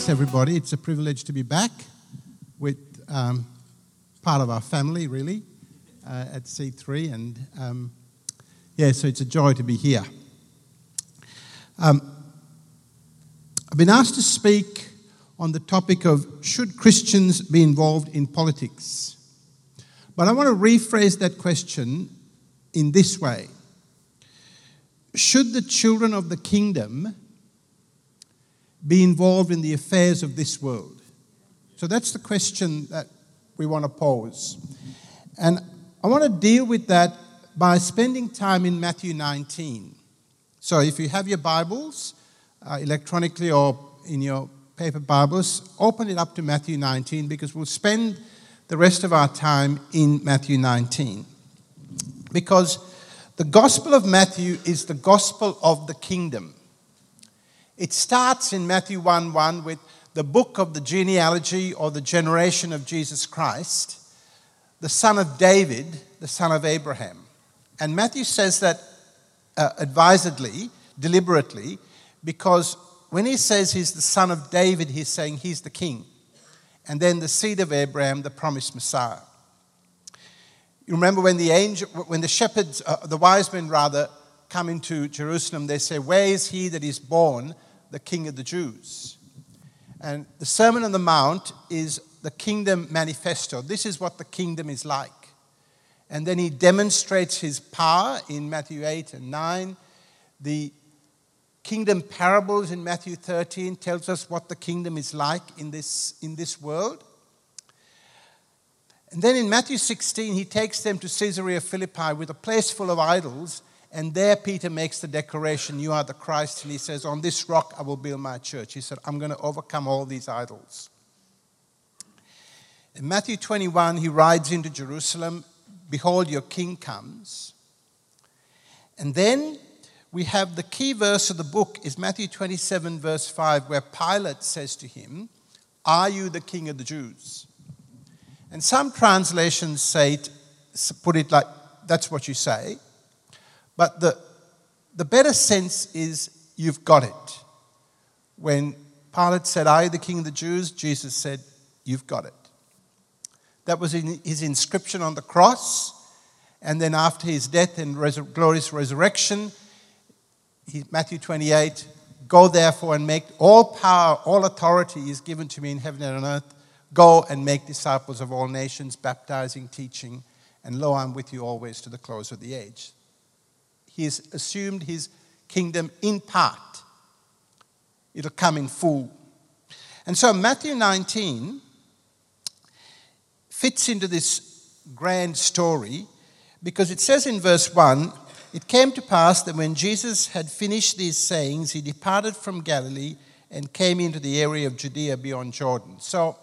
thanks everybody. It's a privilege to be back with um, part of our family, really, uh, at C3. And um, yeah, so it's a joy to be here. Um, I've been asked to speak on the topic of should Christians be involved in politics? But I want to rephrase that question in this way Should the children of the kingdom be involved in the affairs of this world? So that's the question that we want to pose. And I want to deal with that by spending time in Matthew 19. So if you have your Bibles, uh, electronically or in your paper Bibles, open it up to Matthew 19 because we'll spend the rest of our time in Matthew 19. Because the Gospel of Matthew is the Gospel of the kingdom. It starts in Matthew 1 1 with the book of the genealogy or the generation of Jesus Christ, the son of David, the son of Abraham. And Matthew says that uh, advisedly, deliberately, because when he says he's the son of David, he's saying he's the king. And then the seed of Abraham, the promised Messiah. You remember when the angel, when the shepherds, uh, the wise men rather, come into Jerusalem, they say, Where is he that is born the King of the Jews. And the Sermon on the Mount is the kingdom manifesto. This is what the kingdom is like. And then he demonstrates his power in Matthew 8 and 9. The kingdom parables in Matthew 13 tells us what the kingdom is like in this, in this world. And then in Matthew 16, he takes them to Caesarea Philippi with a place full of idols and there Peter makes the declaration, You are the Christ. And he says, On this rock I will build my church. He said, I'm going to overcome all these idols. In Matthew 21, he rides into Jerusalem. Behold, your king comes. And then we have the key verse of the book is Matthew 27, verse 5, where Pilate says to him, Are you the king of the Jews? And some translations say it, put it like, That's what you say. But the, the better sense is you've got it. When Pilate said, I, the king of the Jews, Jesus said, You've got it. That was in his inscription on the cross. And then after his death and glorious resurrection, he, Matthew 28, Go therefore and make all power, all authority is given to me in heaven and on earth. Go and make disciples of all nations, baptizing, teaching, and lo, I'm with you always to the close of the age. He has assumed his kingdom in part. It'll come in full. And so Matthew 19 fits into this grand story because it says in verse 1 It came to pass that when Jesus had finished these sayings, he departed from Galilee and came into the area of Judea beyond Jordan. So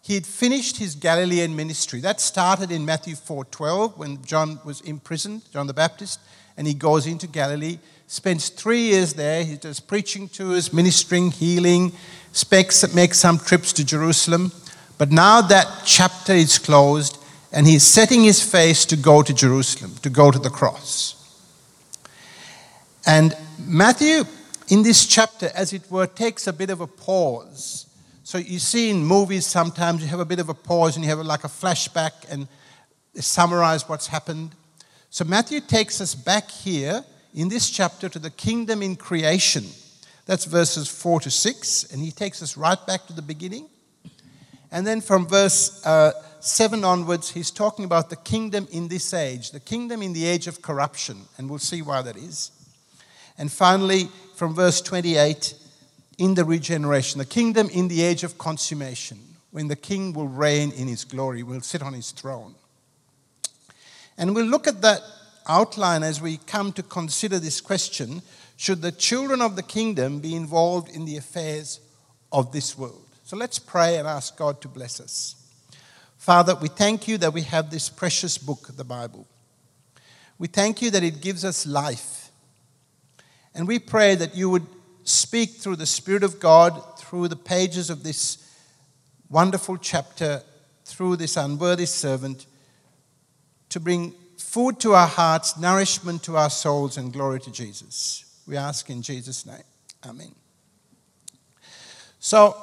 he had finished his Galilean ministry. That started in Matthew 4:12 when John was imprisoned, John the Baptist and he goes into Galilee, spends three years there. He does preaching tours, ministering, healing, speaks, makes some trips to Jerusalem. But now that chapter is closed, and he's setting his face to go to Jerusalem, to go to the cross. And Matthew, in this chapter, as it were, takes a bit of a pause. So you see in movies sometimes you have a bit of a pause and you have like a flashback and summarize what's happened. So Matthew takes us back here in this chapter to the kingdom in creation. That's verses 4 to 6, and he takes us right back to the beginning. And then from verse uh, 7 onwards, he's talking about the kingdom in this age, the kingdom in the age of corruption, and we'll see why that is. And finally, from verse 28, in the regeneration, the kingdom in the age of consummation, when the king will reign in his glory, will sit on his throne. And we'll look at that outline as we come to consider this question should the children of the kingdom be involved in the affairs of this world? So let's pray and ask God to bless us. Father, we thank you that we have this precious book, the Bible. We thank you that it gives us life. And we pray that you would speak through the Spirit of God, through the pages of this wonderful chapter, through this unworthy servant to bring food to our hearts, nourishment to our souls, and glory to Jesus. We ask in Jesus' name. Amen. So,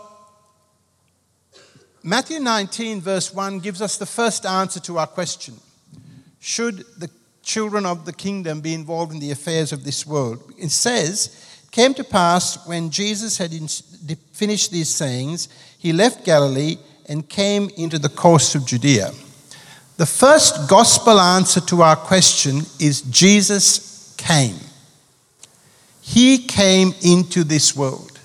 Matthew 19, verse 1, gives us the first answer to our question Should the children of the kingdom be involved in the affairs of this world? It says, Came to pass when Jesus had finished these sayings, he left Galilee and came into the coast of Judea. The first gospel answer to our question is Jesus came. He came into this world.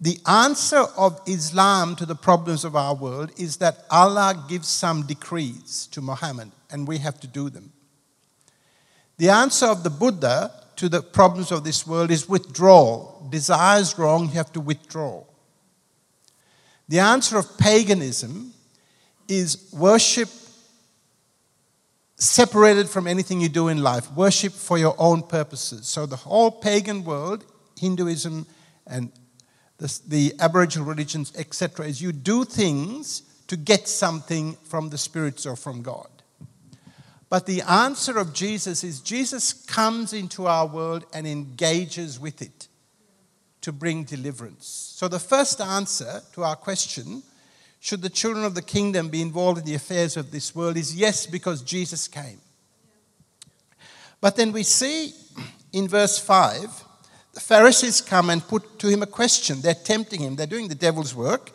The answer of Islam to the problems of our world is that Allah gives some decrees to Muhammad and we have to do them. The answer of the Buddha to the problems of this world is withdrawal. Desires wrong, you have to withdraw. The answer of paganism is worship separated from anything you do in life, worship for your own purposes. So the whole pagan world, Hinduism and the, the Aboriginal religions, etc., is you do things to get something from the spirits or from God. But the answer of Jesus is Jesus comes into our world and engages with it to bring deliverance. So, the first answer to our question, should the children of the kingdom be involved in the affairs of this world, is yes, because Jesus came. But then we see in verse 5 the Pharisees come and put to him a question. They're tempting him, they're doing the devil's work.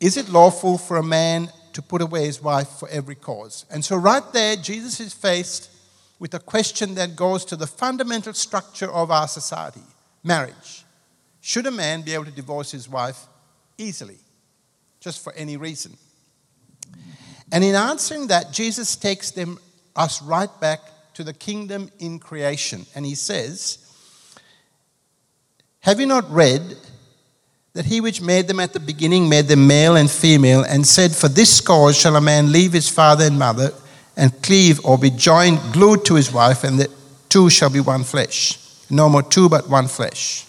Is it lawful for a man to put away his wife for every cause? And so, right there, Jesus is faced with a question that goes to the fundamental structure of our society marriage. Should a man be able to divorce his wife easily, just for any reason? And in answering that, Jesus takes them, us right back to the kingdom in creation. And he says, have you not read that he which made them at the beginning made them male and female, and said, For this cause shall a man leave his father and mother, and cleave or be joined, glued to his wife, and the two shall be one flesh. No more two, but one flesh.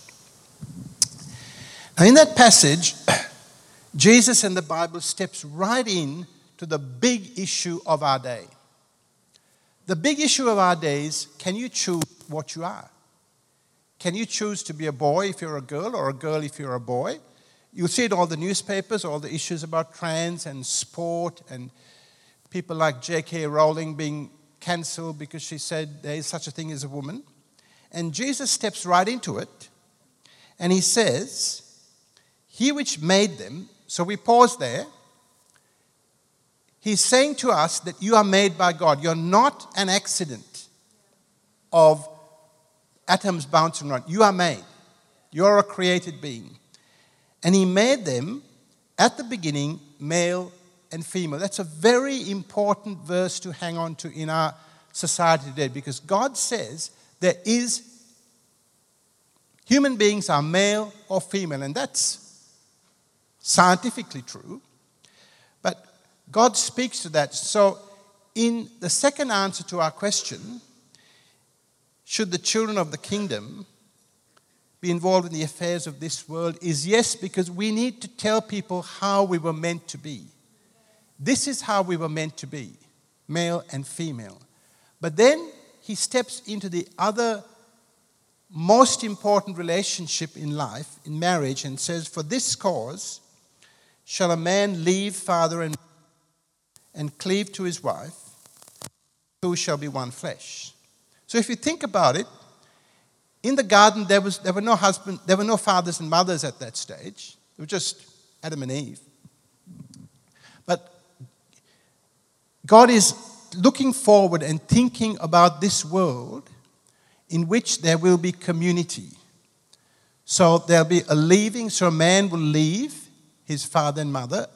Now, in that passage, Jesus and the Bible steps right in to the big issue of our day. The big issue of our day is can you choose what you are? Can you choose to be a boy if you're a girl or a girl if you're a boy? You'll see it all the newspapers, all the issues about trans and sport and people like J.K. Rowling being cancelled because she said there is such a thing as a woman. And Jesus steps right into it and he says, He which made them, so we pause there. He's saying to us that you are made by God. You're not an accident of atoms bouncing around. You are made. You're a created being. And He made them at the beginning male and female. That's a very important verse to hang on to in our society today because God says there is human beings are male or female, and that's scientifically true. But God speaks to that. So, in the second answer to our question, should the children of the kingdom be involved in the affairs of this world is yes, because we need to tell people how we were meant to be. This is how we were meant to be, male and female. But then he steps into the other most important relationship in life, in marriage, and says, For this cause shall a man leave father and, and cleave to his wife, who shall be one flesh. So if you think about it, in the garden there, was, there were no husband, there were no fathers and mothers at that stage. It was just Adam and Eve. But God is looking forward and thinking about this world in which there will be community. So there'll be a leaving, so a man will leave his father and mother.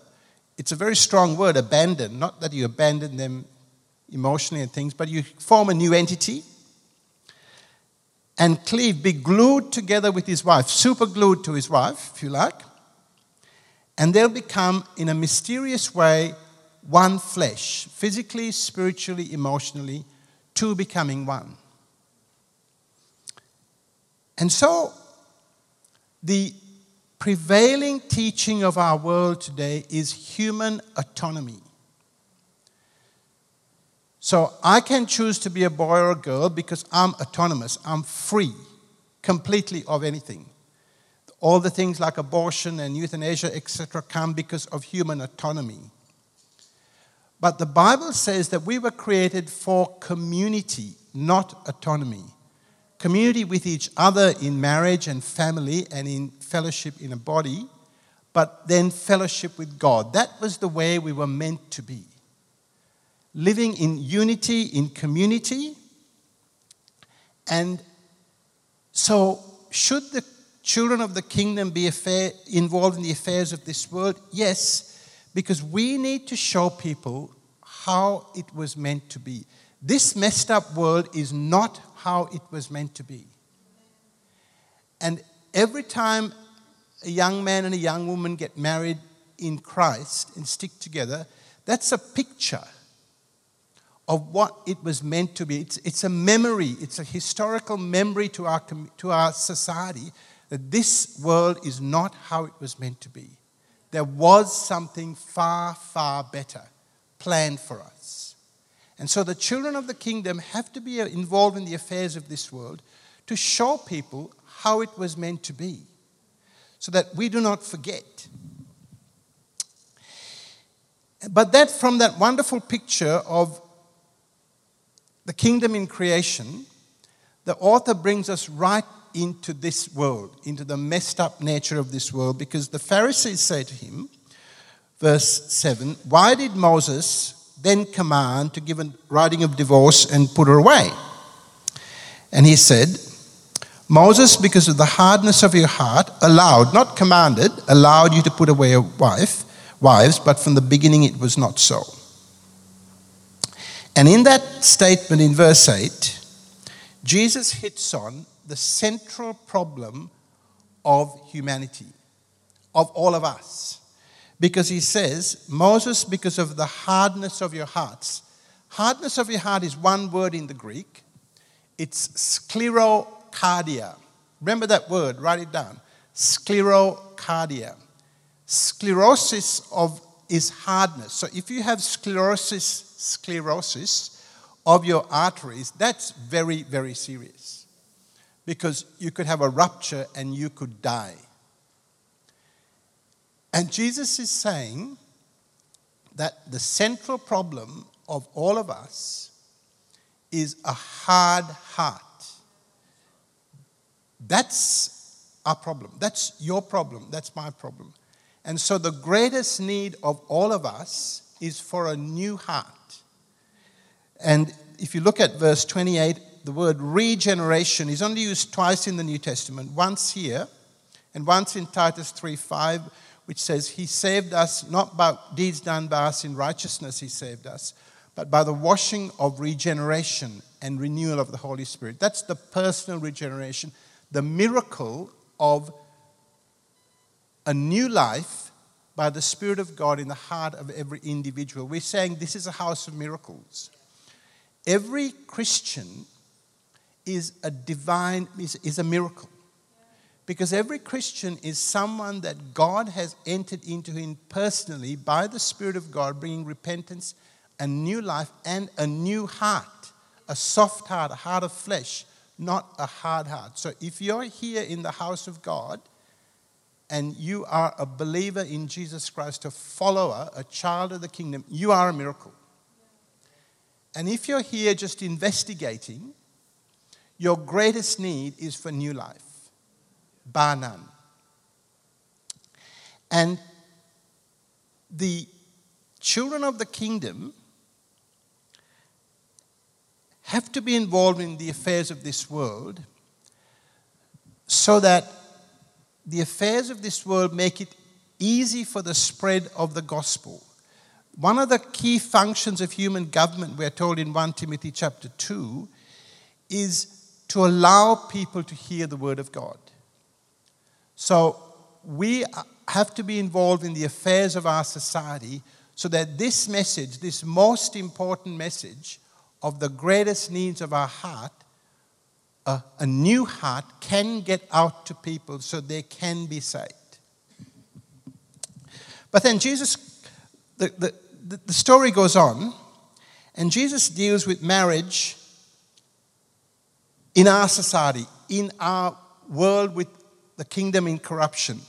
It's a very strong word, abandon. Not that you abandon them emotionally and things, but you form a new entity and cleave, be glued together with his wife, super glued to his wife, if you like, and they'll become, in a mysterious way, one flesh, physically, spiritually, emotionally, two becoming one. And so, the prevailing teaching of our world today is human autonomy. So I can choose to be a boy or a girl because I'm autonomous. I'm free completely of anything. All the things like abortion and euthanasia, etc., come because of human autonomy. But the Bible says that we were created for community, not autonomy. Community with each other in marriage and family and in fellowship in a body, but then fellowship with God. That was the way we were meant to be. Living in unity, in community. And so, should the children of the kingdom be affair, involved in the affairs of this world? Yes, because we need to show people how it was meant to be. This messed up world is not how it was meant to be. And every time a young man and a young woman get married in Christ and stick together, that's a picture of what it was meant to be. It's, it's a memory, it's a historical memory to our, to our society that this world is not how it was meant to be. There was something far, far better planned for us. And so the children of the kingdom have to be uh, involved in the affairs of this world to show people how it was meant to be so that we do not forget. But that from that wonderful picture of the kingdom in creation, the author brings us right into this world, into the messed up nature of this world, because the Pharisees say to him, verse 7, Why did Moses then command to give a writing of divorce and put her away? And he said, Moses, because of the hardness of your heart, allowed, not commanded, allowed you to put away a wife, wives, but from the beginning it was not so. And in that statement in verse 8, Jesus hits on the central problem of humanity, of all of us. Because he says, Moses, because of the hardness of your hearts. Hardness of your heart is one word in the Greek. It's sclero sclerocardia. Remember that word, write it down. Sclerocardia. Sclerosis of is hardness. So if you have sclerosis, sclerosis of your arteries, that's very, very serious. Because you could have a rupture and you could die. And Jesus is saying that the central problem of all of us is a hard heart. That's our problem. That's your problem. That's my problem. And so the greatest need of all of us is for a new heart. And if you look at verse 28, the word regeneration is only used twice in the New Testament, once here and once in Titus 3:5, which says, He saved us not by deeds done by us in righteousness, He saved us, but by the washing of regeneration and renewal of the Holy Spirit. That's the personal regeneration the miracle of a new life by the Spirit of God in the heart of every individual. We're saying this is a house of miracles. Every Christian is a divine, is, is a miracle. Because every Christian is someone that God has entered into him personally by the Spirit of God, bringing repentance, a new life, and a new heart, a soft heart, a heart of flesh not a hard heart. So if you're here in the house of God and you are a believer in Jesus Christ, a follower, a child of the kingdom, you are a miracle. And if you're here just investigating, your greatest need is for new life, bar none. And the children of the kingdom have to be involved in the affairs of this world so that the affairs of this world make it easy for the spread of the gospel. One of the key functions of human government, we're told in 1 Timothy chapter 2, is to allow people to hear the word of God. So we uh, have to be involved in the affairs of our society so that this message, this most important message, of the greatest needs of our heart, a, a new heart can get out to people so they can be saved. But then Jesus, the, the, the story goes on, and Jesus deals with marriage in our society, in our world with the kingdom in corruption.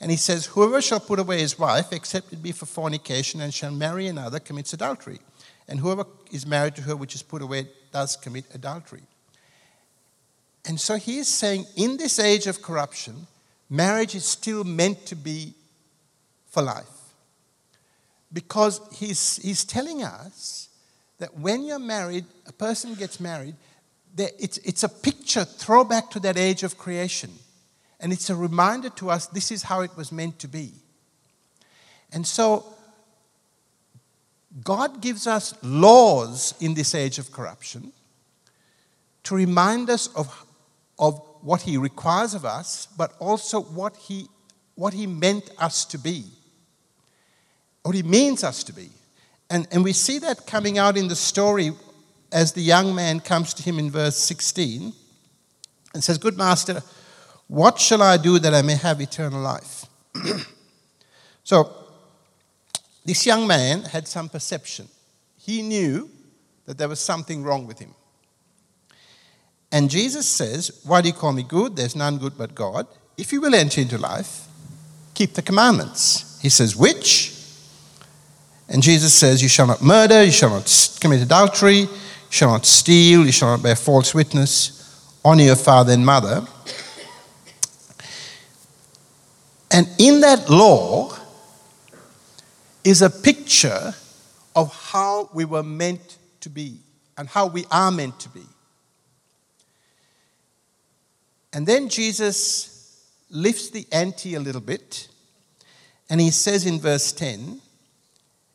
And he says, Whoever shall put away his wife, except it be for fornication, and shall marry another, commits adultery. And whoever is married to her which is put away does commit adultery. And so he is saying, in this age of corruption, marriage is still meant to be for life. Because he's, he's telling us that when you're married, a person gets married, it's, it's a picture, throwback to that age of creation. And it's a reminder to us this is how it was meant to be. And so, God gives us laws in this age of corruption to remind us of, of what He requires of us, but also what He, what he meant us to be, what He means us to be. And, and we see that coming out in the story as the young man comes to him in verse 16 and says, Good master, what shall I do that I may have eternal life? so, this young man had some perception. He knew that there was something wrong with him. And Jesus says, Why do you call me good? There's none good but God. If you will enter into life, keep the commandments. He says, Which? And Jesus says, You shall not murder, you shall not commit adultery, you shall not steal, you shall not bear false witness, honor your father and mother. And in that law is a picture of how we were meant to be and how we are meant to be. And then Jesus lifts the ante a little bit and he says in verse 10,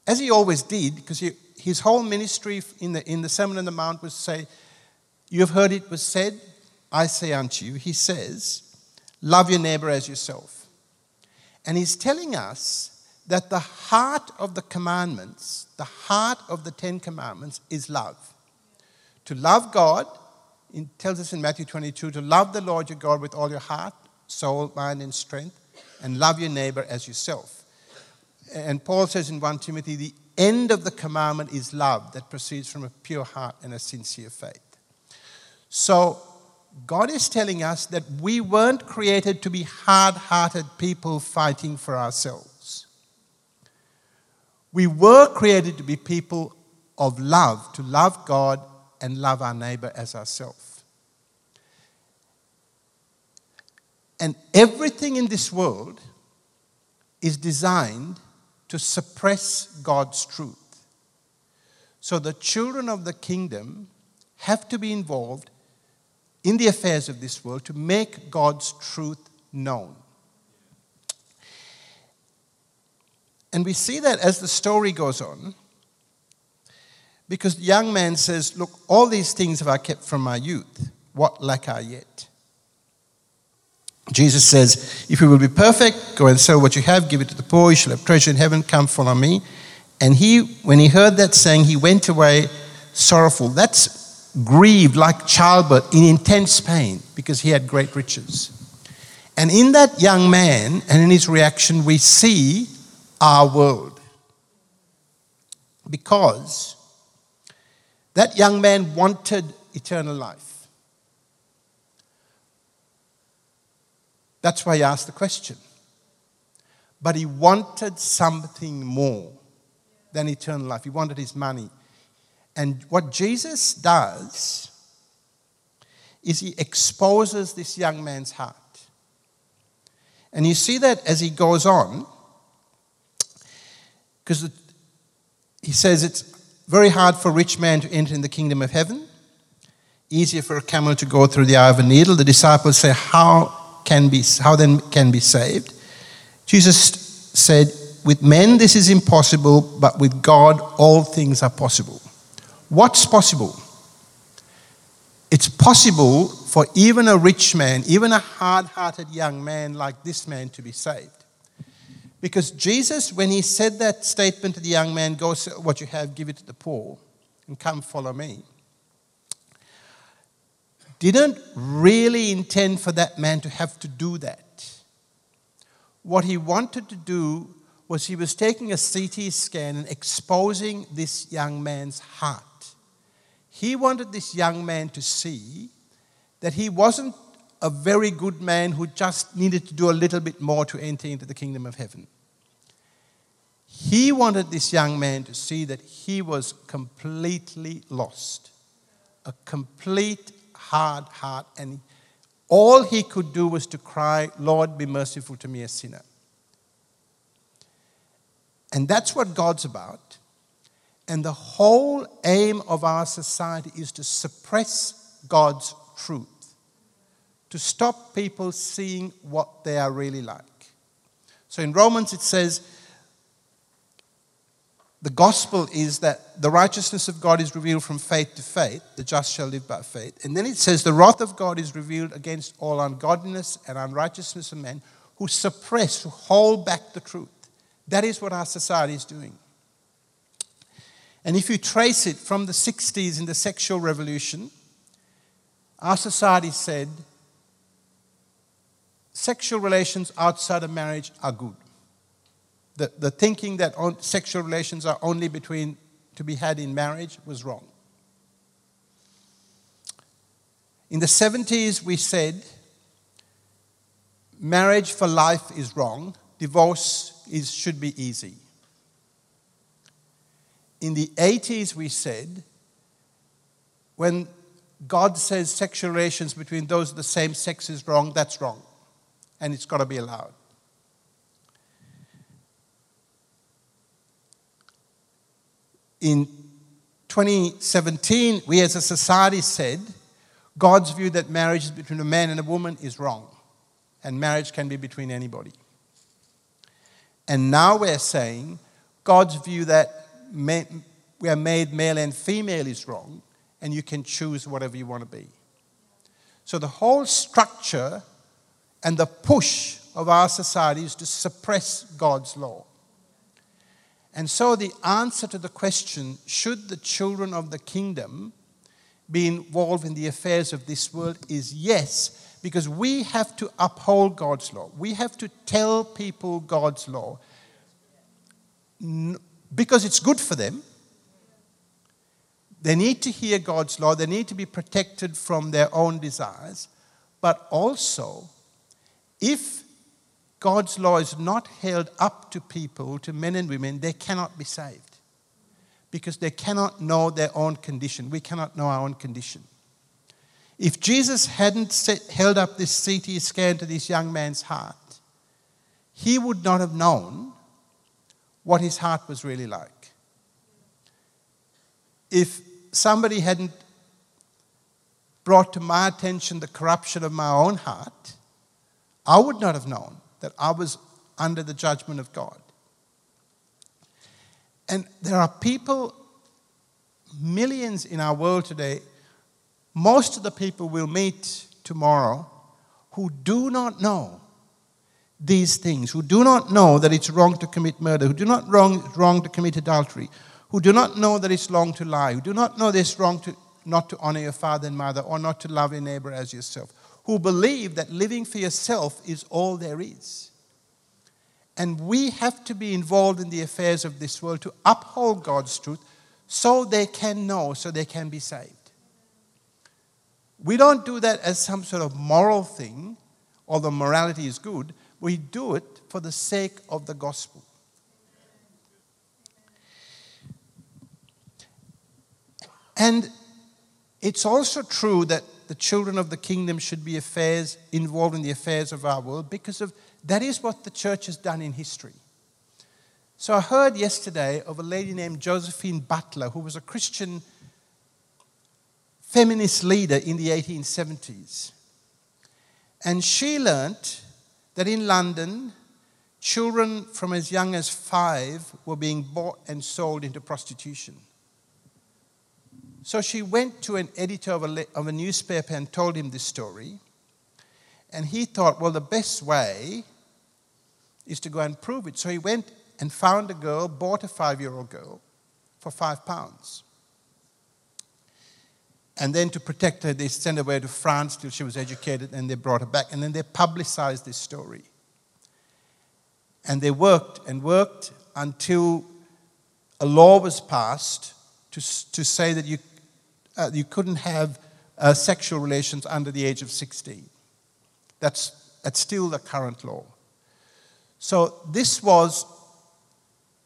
as he always did, because he, his whole ministry in the, in the Sermon on the Mount was to say, You have heard it was said, I say unto you. He says, Love your neighbor as yourself. And he's telling us that the heart of the commandments, the heart of the Ten Commandments is love. To love God, it tells us in Matthew 22, to love the Lord your God with all your heart, soul, mind, and strength, and love your neighbor as yourself. And Paul says in 1 Timothy, the end of the commandment is love that proceeds from a pure heart and a sincere faith. So, God is telling us that we weren't created to be hard hearted people fighting for ourselves. We were created to be people of love, to love God and love our neighbor as ourselves. And everything in this world is designed to suppress God's truth. So the children of the kingdom have to be involved in the affairs of this world to make God's truth known. And we see that as the story goes on, because the young man says, Look, all these things have I kept from my youth. What lack I yet? Jesus says, If you will be perfect, go and sell what you have, give it to the poor, you shall have treasure in heaven, come follow me. And he, when he heard that saying, he went away sorrowful. That's grieved like childbirth in intense pain because he had great riches. And in that young man and in his reaction, we see our world. Because that young man wanted eternal life. That's why he asked the question. But he wanted something more than eternal life. He wanted his money. And what Jesus does is he exposes this young man's heart. And you see that as he goes on, because he says it's very hard for a rich man to enter in the kingdom of heaven, easier for a camel to go through the eye of a needle. The disciples say, How can be how then can be saved? Jesus said, With men this is impossible, but with God all things are possible. What's possible? It's possible for even a rich man, even a hard hearted young man like this man, to be saved. Because Jesus, when he said that statement to the young man, Go sell what you have, give it to the poor, and come follow me, didn't really intend for that man to have to do that. What he wanted to do was he was taking a CT scan and exposing this young man's heart. He wanted this young man to see that he wasn't a very good man who just needed to do a little bit more to enter into the kingdom of heaven. He wanted this young man to see that he was completely lost, a complete hard heart, and all he could do was to cry, Lord, be merciful to me, a sinner. And that's what God's about. And the whole aim of our society is to suppress God's truth, to stop people seeing what they are really like. So in Romans it says, the gospel is that the righteousness of God is revealed from faith to faith. The just shall live by faith. And then it says, the wrath of God is revealed against all ungodliness and unrighteousness of men who suppress, who hold back the truth. That is what our society is doing. And if you trace it from the 60s in the sexual revolution, our society said sexual relations outside of marriage are good the, the thinking that on, sexual relations are only between to be had in marriage was wrong. In the 70s, we said marriage for life is wrong, divorce is, should be easy. In the 80s, we said when God says sexual relations between those of the same sex is wrong, that's wrong, and it's got to be allowed. in 2017, we as a society said God's view that marriage is between a man and a woman is wrong, and marriage can be between anybody. And now we're saying God's view that we are made male and female is wrong, and you can choose whatever you want to be. So the whole structure and the push of our society is to suppress God's law. And so, the answer to the question should the children of the kingdom be involved in the affairs of this world is yes, because we have to uphold God's law. We have to tell people God's law because it's good for them. They need to hear God's law, they need to be protected from their own desires, but also, if God's law is not held up to people, to men and women, they cannot be saved because they cannot know their own condition. We cannot know our own condition. If Jesus hadn't set, held up this CT scan to this young man's heart, he would not have known what his heart was really like. If somebody hadn't brought to my attention the corruption of my own heart, I would not have known that I was under the judgment of God. And there are people, millions in our world today, most of the people we'll meet tomorrow who do not know these things, who do not know that it's wrong to commit murder, who do not wrong, wrong to commit adultery, who do not know that it's wrong to lie, who do not know that it's wrong to not to honor your father and mother or not to love your neighbor as yourself, who believe that living for yourself is all there is. And we have to be involved in the affairs of this world to uphold God's truth so they can know, so they can be saved. We don't do that as some sort of moral thing, although morality is good. We do it for the sake of the gospel. And it's also true that the children of the kingdom should be affairs involved in the affairs of our world because of that is what the church has done in history. So I heard yesterday of a lady named Josephine Butler who was a Christian feminist leader in the 1870s. And she learnt that in London, children from as young as five were being bought and sold into prostitution. So she went to an editor of a, of a newspaper and told him this story. And he thought, well, the best way is to go and prove it. So he went and found a girl, bought a five year old girl for five pounds. And then to protect her, they sent her away to France till she was educated and they brought her back. And then they publicized this story. And they worked and worked until a law was passed to, to say that you uh, you couldn't have uh, sexual relations under the age of 16. That's, that's still the current law. So this was,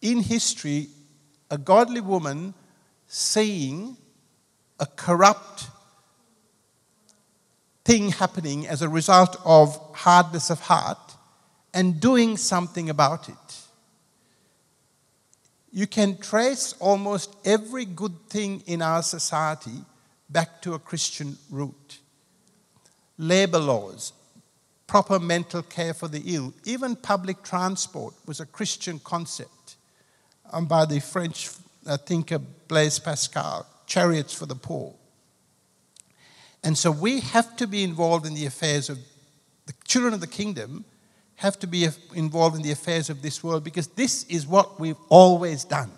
in history, a godly woman seeing a corrupt thing happening as a result of hardness of heart and doing something about it. You can trace almost every good thing in our society back to a Christian root. Labor laws, proper mental care for the ill, even public transport was a Christian concept um, by the French uh, thinker Blaise Pascal, chariots for the poor. And so we have to be involved in the affairs of the children of the kingdom have to be involved in the affairs of this world because this is what we've always done.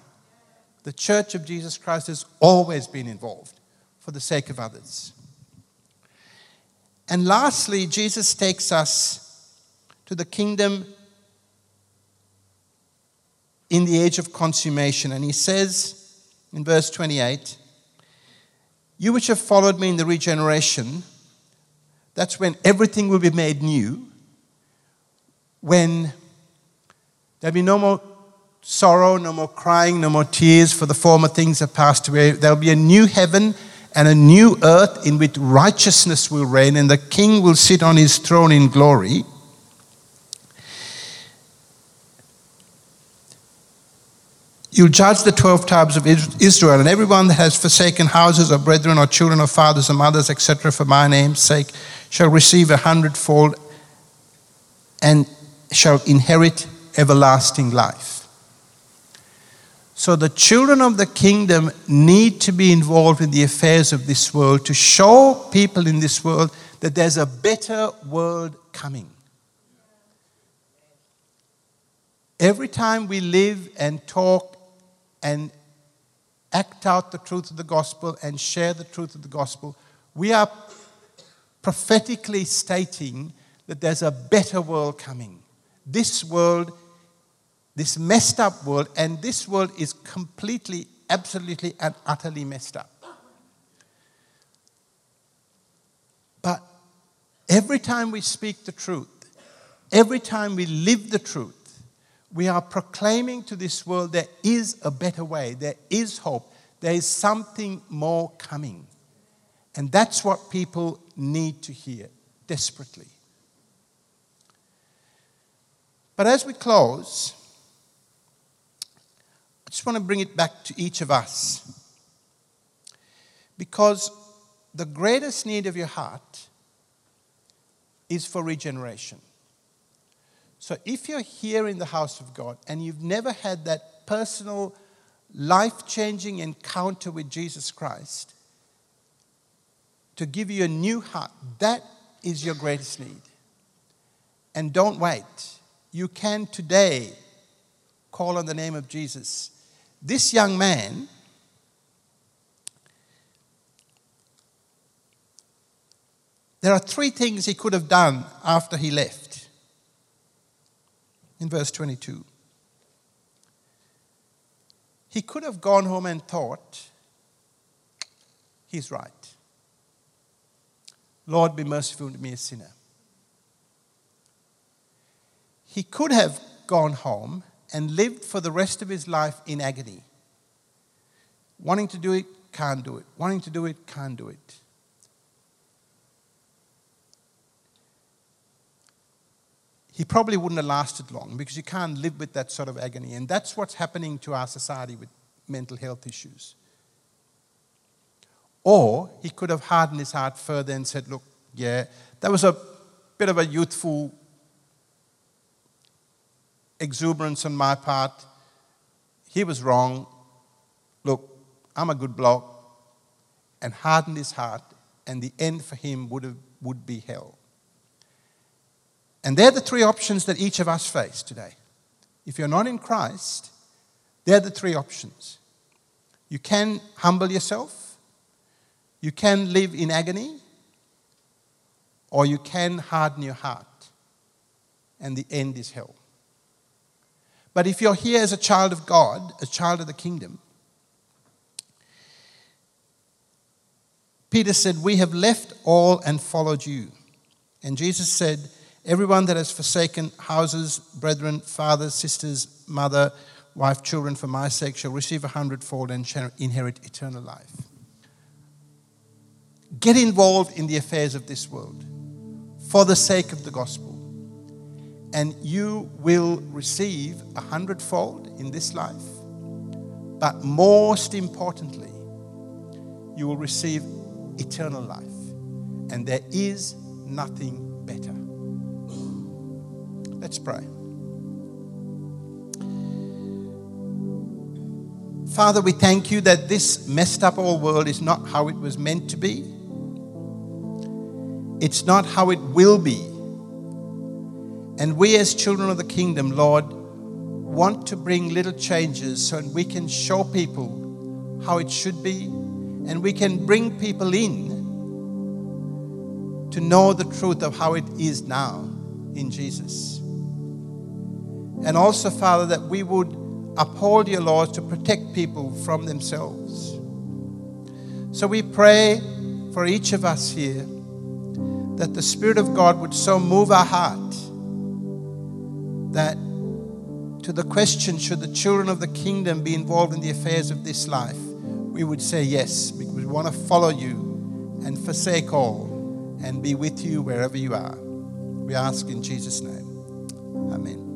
The church of Jesus Christ has always been involved for the sake of others. And lastly, Jesus takes us to the kingdom in the age of consummation. And he says in verse 28 You which have followed me in the regeneration, that's when everything will be made new when there'll be no more sorrow, no more crying, no more tears, for the former things have passed away. There'll be a new heaven and a new earth in which righteousness will reign, and the king will sit on his throne in glory. You'll judge the 12 tribes of Israel, and everyone that has forsaken houses or brethren or children or fathers or mothers, etc., for my name's sake, shall receive a hundredfold and shall inherit everlasting life. So the children of the kingdom need to be involved in the affairs of this world to show people in this world that there's a better world coming. Every time we live and talk and act out the truth of the gospel and share the truth of the gospel, we are prophetically stating that there's a better world coming this world, this messed up world, and this world is completely, absolutely, and utterly messed up. But every time we speak the truth, every time we live the truth, we are proclaiming to this world there is a better way, there is hope, there is something more coming. And that's what people need to hear desperately. But as we close, I just want to bring it back to each of us. Because the greatest need of your heart is for regeneration. So if you're here in the house of God and you've never had that personal, life changing encounter with Jesus Christ to give you a new heart, that is your greatest need. And don't wait you can today call on the name of Jesus. This young man, there are three things he could have done after he left. In verse 22, he could have gone home and thought, He's right. Lord, be merciful to me, a sinner he could have gone home and lived for the rest of his life in agony. Wanting to do it, can't do it. Wanting to do it, can't do it. He probably wouldn't have lasted long because you can't live with that sort of agony. And that's what's happening to our society with mental health issues. Or he could have hardened his heart further and said, Look, yeah, that was a bit of a youthful exuberance on my part. He was wrong. Look, I'm a good bloke. And hardened his heart, and the end for him would, have, would be hell. And they're the three options that each of us face today. If you're not in Christ, they're the three options. You can humble yourself, you can live in agony, or you can harden your heart, and the end is hell. But if you're here as a child of God, a child of the kingdom, Peter said, We have left all and followed you. And Jesus said, Everyone that has forsaken houses, brethren, fathers, sisters, mother, wife, children for my sake shall receive a hundredfold and shall inherit eternal life. Get involved in the affairs of this world for the sake of the gospel, and you will receive a hundredfold in this life. But most importantly, you will receive eternal life. And there is nothing. Let's pray. Father, we thank you that this messed up old world is not how it was meant to be. It's not how it will be. And we, as children of the kingdom, Lord, want to bring little changes so we can show people how it should be and we can bring people in to know the truth of how it is now in Jesus. And also, Father, that we would uphold your laws to protect people from themselves. So we pray for each of us here that the Spirit of God would so move our heart that to the question, should the children of the kingdom be involved in the affairs of this life, we would say yes, because we want to follow you and forsake all and be with you wherever you are. We ask in Jesus' name. Amen.